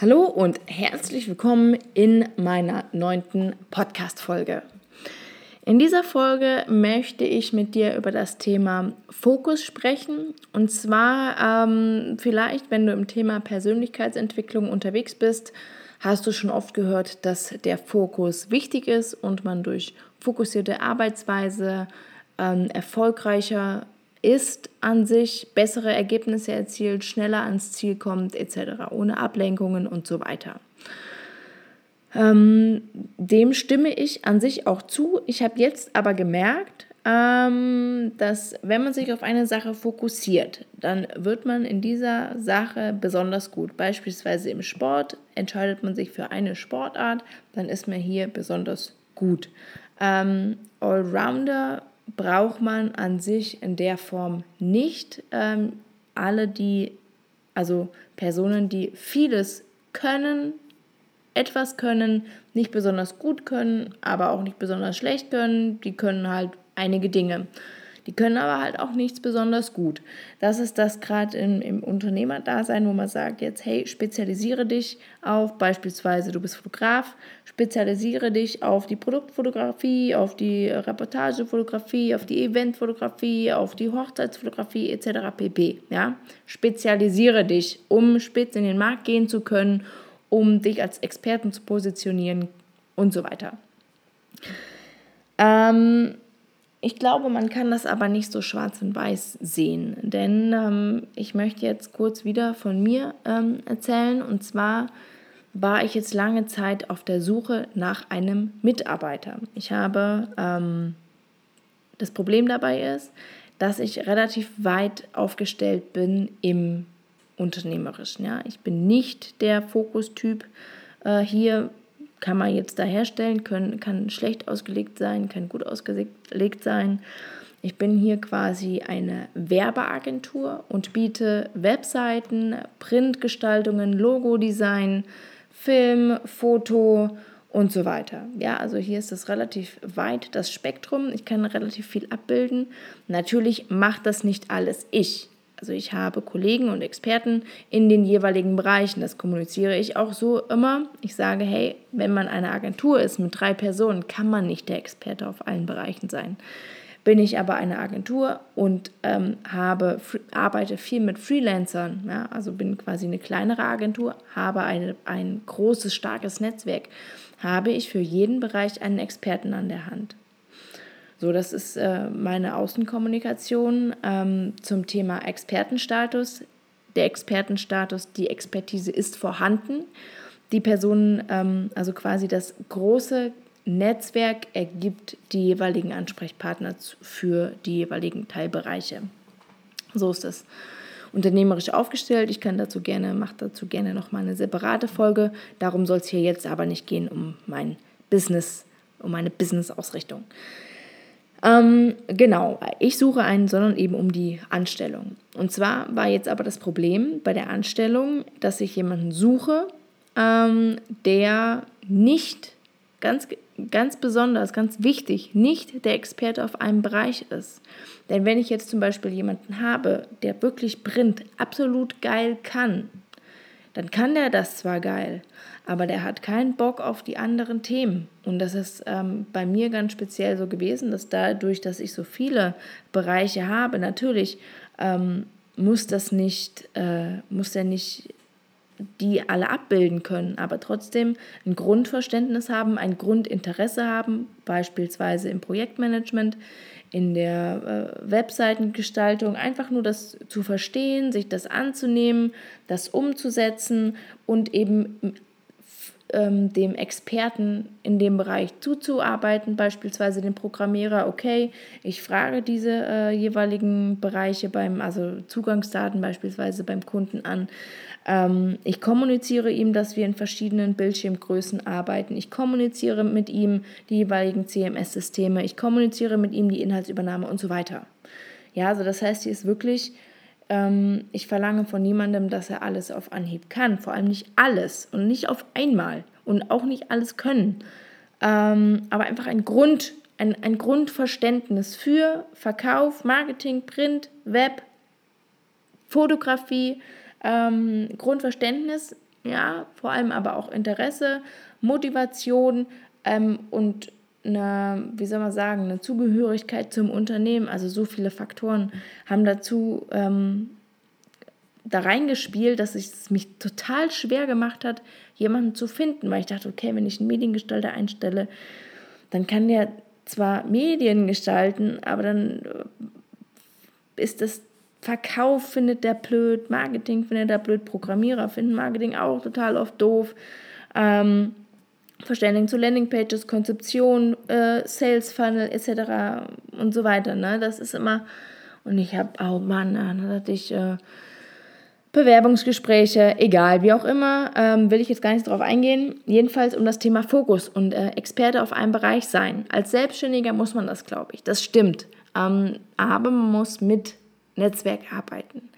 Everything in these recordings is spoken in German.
Hallo und herzlich willkommen in meiner neunten Podcast-Folge. In dieser Folge möchte ich mit dir über das Thema Fokus sprechen. Und zwar ähm, vielleicht, wenn du im Thema Persönlichkeitsentwicklung unterwegs bist, hast du schon oft gehört, dass der Fokus wichtig ist und man durch fokussierte Arbeitsweise ähm, erfolgreicher ist an sich, bessere Ergebnisse erzielt, schneller ans Ziel kommt etc., ohne Ablenkungen und so weiter. Ähm, dem stimme ich an sich auch zu. Ich habe jetzt aber gemerkt, ähm, dass wenn man sich auf eine Sache fokussiert, dann wird man in dieser Sache besonders gut. Beispielsweise im Sport entscheidet man sich für eine Sportart, dann ist man hier besonders gut. Ähm, Allrounder braucht man an sich in der Form nicht. Ähm, alle, die, also Personen, die vieles können, etwas können, nicht besonders gut können, aber auch nicht besonders schlecht können, die können halt einige Dinge. Die können aber halt auch nichts besonders gut. Das ist das gerade im, im Unternehmerdasein, wo man sagt jetzt, hey, spezialisiere dich auf beispielsweise, du bist Fotograf, spezialisiere dich auf die Produktfotografie, auf die Reportagefotografie, auf die Eventfotografie, auf die Hochzeitsfotografie etc. pp. Ja? Spezialisiere dich, um spitz in den Markt gehen zu können, um dich als Experten zu positionieren und so weiter. Ähm, ich glaube, man kann das aber nicht so schwarz und weiß sehen, denn ähm, ich möchte jetzt kurz wieder von mir ähm, erzählen. Und zwar war ich jetzt lange Zeit auf der Suche nach einem Mitarbeiter. Ich habe, ähm, das Problem dabei ist, dass ich relativ weit aufgestellt bin im Unternehmerischen. Ja? Ich bin nicht der Fokustyp äh, hier kann man jetzt da herstellen, können, kann schlecht ausgelegt sein, kann gut ausgelegt sein. Ich bin hier quasi eine Werbeagentur und biete Webseiten, Printgestaltungen, Logodesign, Film, Foto und so weiter. Ja, also hier ist es relativ weit das Spektrum. Ich kann relativ viel abbilden. Natürlich macht das nicht alles ich. Also ich habe Kollegen und Experten in den jeweiligen Bereichen. Das kommuniziere ich auch so immer. Ich sage, hey, wenn man eine Agentur ist mit drei Personen, kann man nicht der Experte auf allen Bereichen sein. Bin ich aber eine Agentur und ähm, habe, arbeite viel mit Freelancern, ja, also bin quasi eine kleinere Agentur, habe eine, ein großes, starkes Netzwerk, habe ich für jeden Bereich einen Experten an der Hand. So, das ist äh, meine Außenkommunikation ähm, zum Thema Expertenstatus. Der Expertenstatus, die Expertise ist vorhanden. Die Personen, ähm, also quasi das große Netzwerk ergibt die jeweiligen Ansprechpartner für die jeweiligen Teilbereiche. So ist das unternehmerisch aufgestellt. Ich kann dazu gerne, mache dazu gerne nochmal eine separate Folge. Darum soll es hier jetzt aber nicht gehen um mein Business, um meine Business-Ausrichtung. Ähm, genau, ich suche einen, sondern eben um die Anstellung. Und zwar war jetzt aber das Problem bei der Anstellung, dass ich jemanden suche, ähm, der nicht ganz, ganz besonders, ganz wichtig, nicht der Experte auf einem Bereich ist. Denn wenn ich jetzt zum Beispiel jemanden habe, der wirklich Print absolut geil kann, dann kann der das zwar geil, aber der hat keinen Bock auf die anderen Themen. Und das ist ähm, bei mir ganz speziell so gewesen, dass dadurch, dass ich so viele Bereiche habe, natürlich ähm, muss das nicht, äh, muss der nicht die alle abbilden können, aber trotzdem ein Grundverständnis haben, ein Grundinteresse haben, beispielsweise im Projektmanagement, in der äh, Webseitengestaltung, einfach nur das zu verstehen, sich das anzunehmen, das umzusetzen und eben ähm, dem Experten in dem Bereich zuzuarbeiten, beispielsweise dem Programmierer, okay, ich frage diese äh, jeweiligen Bereiche beim, also Zugangsdaten beispielsweise beim Kunden an, ich kommuniziere ihm, dass wir in verschiedenen Bildschirmgrößen arbeiten. Ich kommuniziere mit ihm die jeweiligen CMS-Systeme. Ich kommuniziere mit ihm die Inhaltsübernahme und so weiter. Ja, also das heißt, hier ist wirklich, ähm, ich verlange von niemandem, dass er alles auf Anhieb kann. Vor allem nicht alles und nicht auf einmal und auch nicht alles können. Ähm, aber einfach ein Grund, ein, ein Grundverständnis für Verkauf, Marketing, Print, Web, Fotografie, ähm, Grundverständnis ja, vor allem aber auch Interesse, Motivation ähm, und eine, wie soll man sagen, eine Zugehörigkeit zum Unternehmen. Also so viele Faktoren haben dazu ähm, da reingespielt, dass es mich total schwer gemacht hat, jemanden zu finden, weil ich dachte, okay, wenn ich einen Mediengestalter einstelle, dann kann der zwar Medien gestalten, aber dann äh, ist das Verkauf findet der blöd, Marketing findet der blöd, Programmierer finden Marketing auch total oft doof. Ähm, Verständigen zu Landingpages, Konzeption, äh, Sales Funnel etc. und so weiter. Ne? Das ist immer, und ich habe, oh Mann, dann hatte ich äh, Bewerbungsgespräche, egal, wie auch immer, ähm, will ich jetzt gar nicht darauf eingehen. Jedenfalls um das Thema Fokus und äh, Experte auf einem Bereich sein. Als Selbstständiger muss man das, glaube ich. Das stimmt. Ähm, aber man muss mit Netzwerk arbeiten.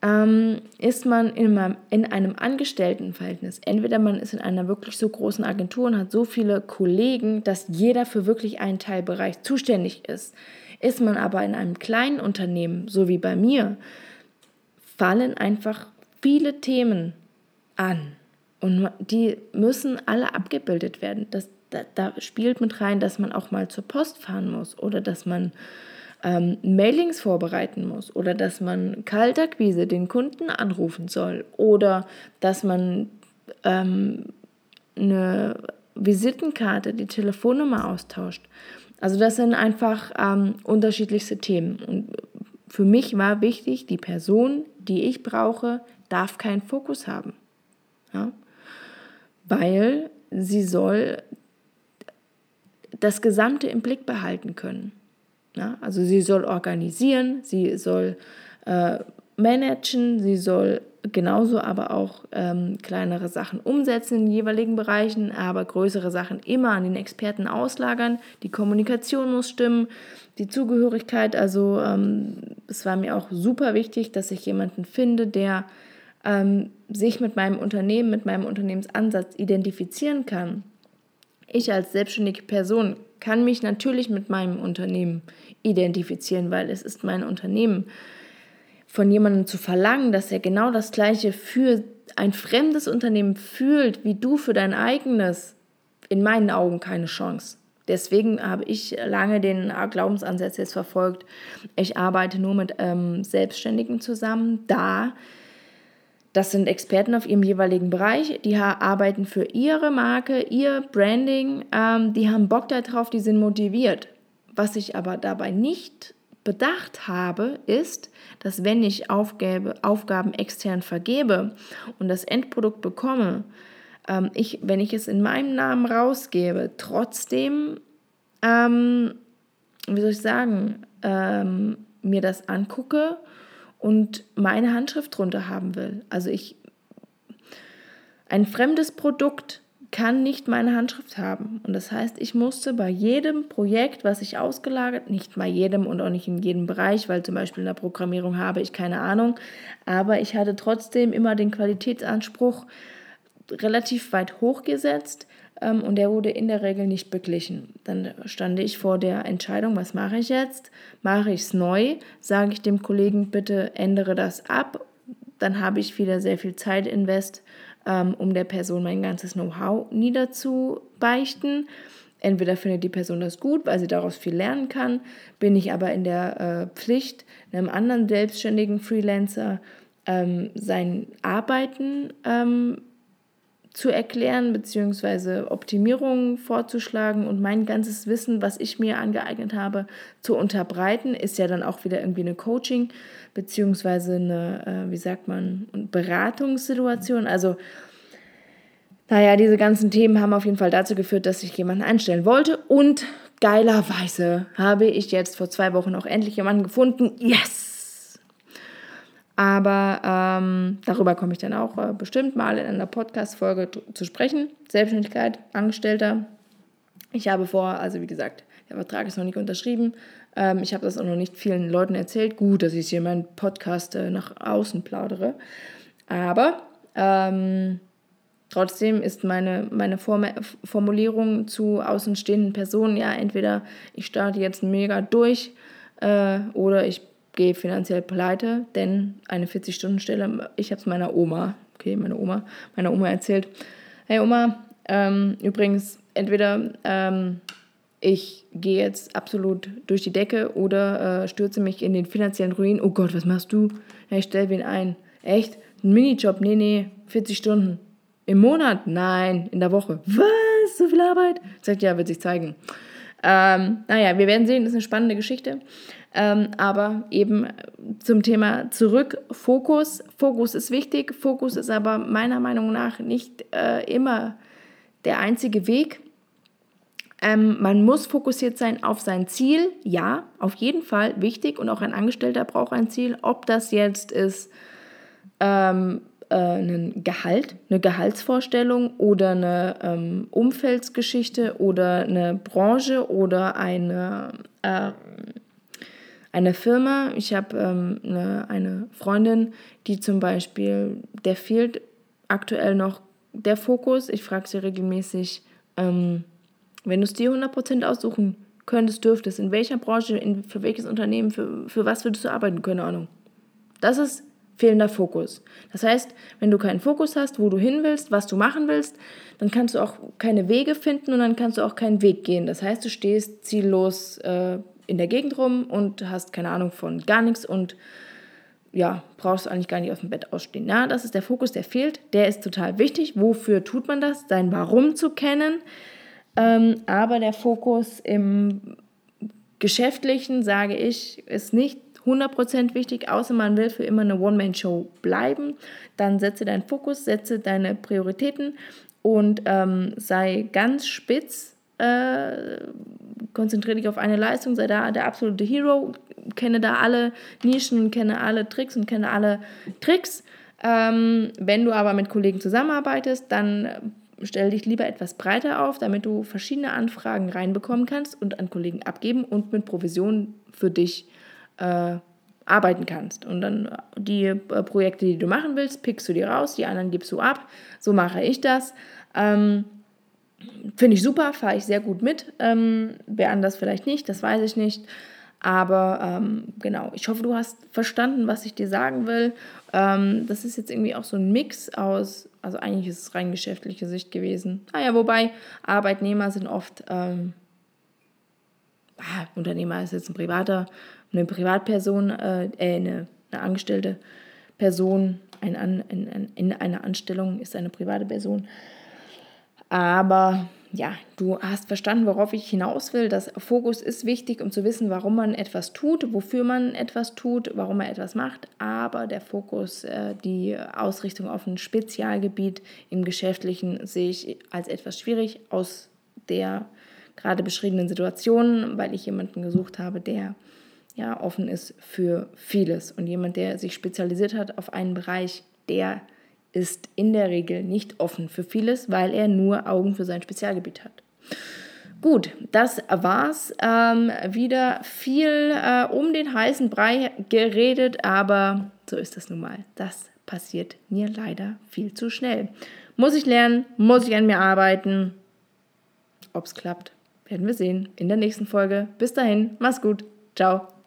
Ähm, ist man in einem, in einem Angestelltenverhältnis, entweder man ist in einer wirklich so großen Agentur und hat so viele Kollegen, dass jeder für wirklich einen Teilbereich zuständig ist. Ist man aber in einem kleinen Unternehmen, so wie bei mir, fallen einfach viele Themen an. Und die müssen alle abgebildet werden. Das, da, da spielt mit rein, dass man auch mal zur Post fahren muss oder dass man ähm, Mailings vorbereiten muss oder dass man Kaltakquise den Kunden anrufen soll oder dass man ähm, eine Visitenkarte, die Telefonnummer austauscht. Also das sind einfach ähm, unterschiedlichste Themen. Und für mich war wichtig, die Person, die ich brauche, darf keinen Fokus haben. Ja? Weil sie soll das Gesamte im Blick behalten können. Ja? Also sie soll organisieren, sie soll äh, managen, sie soll genauso aber auch ähm, kleinere Sachen umsetzen in den jeweiligen Bereichen, aber größere Sachen immer an den Experten auslagern. Die Kommunikation muss stimmen, die Zugehörigkeit. Also ähm, es war mir auch super wichtig, dass ich jemanden finde, der ähm, sich mit meinem Unternehmen, mit meinem Unternehmensansatz identifizieren kann. Ich als selbstständige Person kann mich natürlich mit meinem Unternehmen identifizieren, weil es ist mein Unternehmen von jemandem zu verlangen, dass er genau das Gleiche für ein fremdes Unternehmen fühlt, wie du für dein eigenes, in meinen Augen keine Chance. Deswegen habe ich lange den Glaubensansatz jetzt verfolgt. Ich arbeite nur mit ähm, Selbstständigen zusammen, da das sind Experten auf ihrem jeweiligen Bereich, die arbeiten für ihre Marke, ihr Branding, ähm, die haben Bock darauf, die sind motiviert. Was ich aber dabei nicht bedacht habe, ist, dass wenn ich Aufgabe, Aufgaben extern vergebe und das Endprodukt bekomme, ähm, ich, wenn ich es in meinem Namen rausgebe, trotzdem, ähm, wie soll ich sagen, ähm, mir das angucke und meine Handschrift drunter haben will. Also ich, ein fremdes Produkt kann nicht meine Handschrift haben. Und das heißt, ich musste bei jedem Projekt, was ich ausgelagert, nicht bei jedem und auch nicht in jedem Bereich, weil zum Beispiel in der Programmierung habe ich keine Ahnung, aber ich hatte trotzdem immer den Qualitätsanspruch relativ weit hochgesetzt ähm, und der wurde in der Regel nicht beglichen. Dann stand ich vor der Entscheidung, was mache ich jetzt? Mache ich es neu? Sage ich dem Kollegen, bitte ändere das ab? Dann habe ich wieder sehr viel Zeit invest ähm, um der Person mein ganzes Know-how niederzubeichten. Entweder findet die Person das gut, weil sie daraus viel lernen kann, bin ich aber in der äh, Pflicht, einem anderen selbstständigen Freelancer ähm, sein Arbeiten ähm, zu erklären bzw. Optimierungen vorzuschlagen und mein ganzes Wissen, was ich mir angeeignet habe, zu unterbreiten, ist ja dann auch wieder irgendwie eine Coaching bzw. eine, äh, wie sagt man, Beratungssituation. Also naja, diese ganzen Themen haben auf jeden Fall dazu geführt, dass ich jemanden einstellen wollte und geilerweise habe ich jetzt vor zwei Wochen auch endlich jemanden gefunden. Yes! Aber ähm, darüber komme ich dann auch äh, bestimmt mal in einer Podcast-Folge zu sprechen. Selbstständigkeit, Angestellter. Ich habe vor, also wie gesagt, der Vertrag ist noch nicht unterschrieben. Ähm, ich habe das auch noch nicht vielen Leuten erzählt. Gut, dass ich hier meinen Podcast äh, nach außen plaudere. Aber ähm, trotzdem ist meine, meine Form Formulierung zu außenstehenden Personen ja entweder ich starte jetzt mega durch äh, oder ich gehe finanziell pleite, denn eine 40-Stunden-Stelle, ich habe es meiner Oma okay, meine Oma, meine Oma erzählt, hey Oma, ähm, übrigens, entweder ähm, ich gehe jetzt absolut durch die Decke oder äh, stürze mich in den finanziellen Ruin. Oh Gott, was machst du? Ja, ich stelle wen ein. Echt? Ein Minijob? Nee, nee, 40 Stunden. Im Monat? Nein, in der Woche. Was? So viel Arbeit? Sagt ja, wird sich zeigen. Ähm, naja, wir werden sehen, das ist eine spannende Geschichte. Ähm, aber eben zum Thema zurück, Fokus. Fokus ist wichtig. Fokus ist aber meiner Meinung nach nicht äh, immer der einzige Weg. Ähm, man muss fokussiert sein auf sein Ziel. Ja, auf jeden Fall wichtig. Und auch ein Angestellter braucht ein Ziel. Ob das jetzt ist ähm, äh, ein Gehalt, eine Gehaltsvorstellung oder eine ähm, Umfeldsgeschichte oder eine Branche oder eine, äh, eine Firma. Ich habe ähm, eine, eine Freundin, die zum Beispiel, der fehlt aktuell noch der Fokus. Ich frage sie regelmäßig, ähm, wenn du es dir 100% aussuchen könntest, dürftest, in welcher Branche, in, für welches Unternehmen, für, für was würdest du arbeiten, keine Ahnung. Das ist fehlender Fokus. Das heißt, wenn du keinen Fokus hast, wo du hin willst, was du machen willst, dann kannst du auch keine Wege finden und dann kannst du auch keinen Weg gehen. Das heißt, du stehst ziellos äh, in der Gegend rum und hast keine Ahnung von gar nichts und ja, brauchst eigentlich gar nicht aus dem Bett ausstehen. Ja, das ist der Fokus, der fehlt. Der ist total wichtig. Wofür tut man das? Sein Warum zu kennen. Ähm, aber der Fokus im Geschäftlichen, sage ich, ist nicht 100% wichtig, außer man will für immer eine One-Man-Show bleiben. Dann setze deinen Fokus, setze deine Prioritäten und ähm, sei ganz spitz. Äh, konzentriere dich auf eine Leistung, sei da der absolute Hero, kenne da alle Nischen, kenne alle Tricks und kenne alle Tricks. Ähm, wenn du aber mit Kollegen zusammenarbeitest, dann stell dich lieber etwas breiter auf, damit du verschiedene Anfragen reinbekommen kannst und an Kollegen abgeben und mit Provision für dich äh, arbeiten kannst. Und dann die äh, Projekte, die du machen willst, pickst du dir raus, die anderen gibst du ab. So mache ich das. Ähm, Finde ich super, fahre ich sehr gut mit. Ähm, wer anders vielleicht nicht, das weiß ich nicht. Aber ähm, genau, ich hoffe, du hast verstanden, was ich dir sagen will. Ähm, das ist jetzt irgendwie auch so ein Mix aus, also eigentlich ist es rein geschäftliche Sicht gewesen. Naja, ah wobei Arbeitnehmer sind oft, ähm, ah, Unternehmer ist jetzt ein privater, eine Privatperson, äh, äh eine, eine angestellte Person, ein, ein, ein, in einer Anstellung ist eine private Person. Aber ja, du hast verstanden, worauf ich hinaus will. Das Fokus ist wichtig, um zu wissen, warum man etwas tut, wofür man etwas tut, warum man etwas macht. Aber der Fokus, äh, die Ausrichtung auf ein Spezialgebiet im Geschäftlichen sehe ich als etwas schwierig aus der gerade beschriebenen Situation, weil ich jemanden gesucht habe, der ja offen ist für vieles und jemand, der sich spezialisiert hat auf einen Bereich, der ist in der Regel nicht offen für vieles, weil er nur Augen für sein Spezialgebiet hat. Gut, das war's. Ähm, wieder viel äh, um den heißen Brei geredet, aber so ist das nun mal. Das passiert mir leider viel zu schnell. Muss ich lernen, muss ich an mir arbeiten. Ob es klappt, werden wir sehen in der nächsten Folge. Bis dahin, mach's gut. Ciao.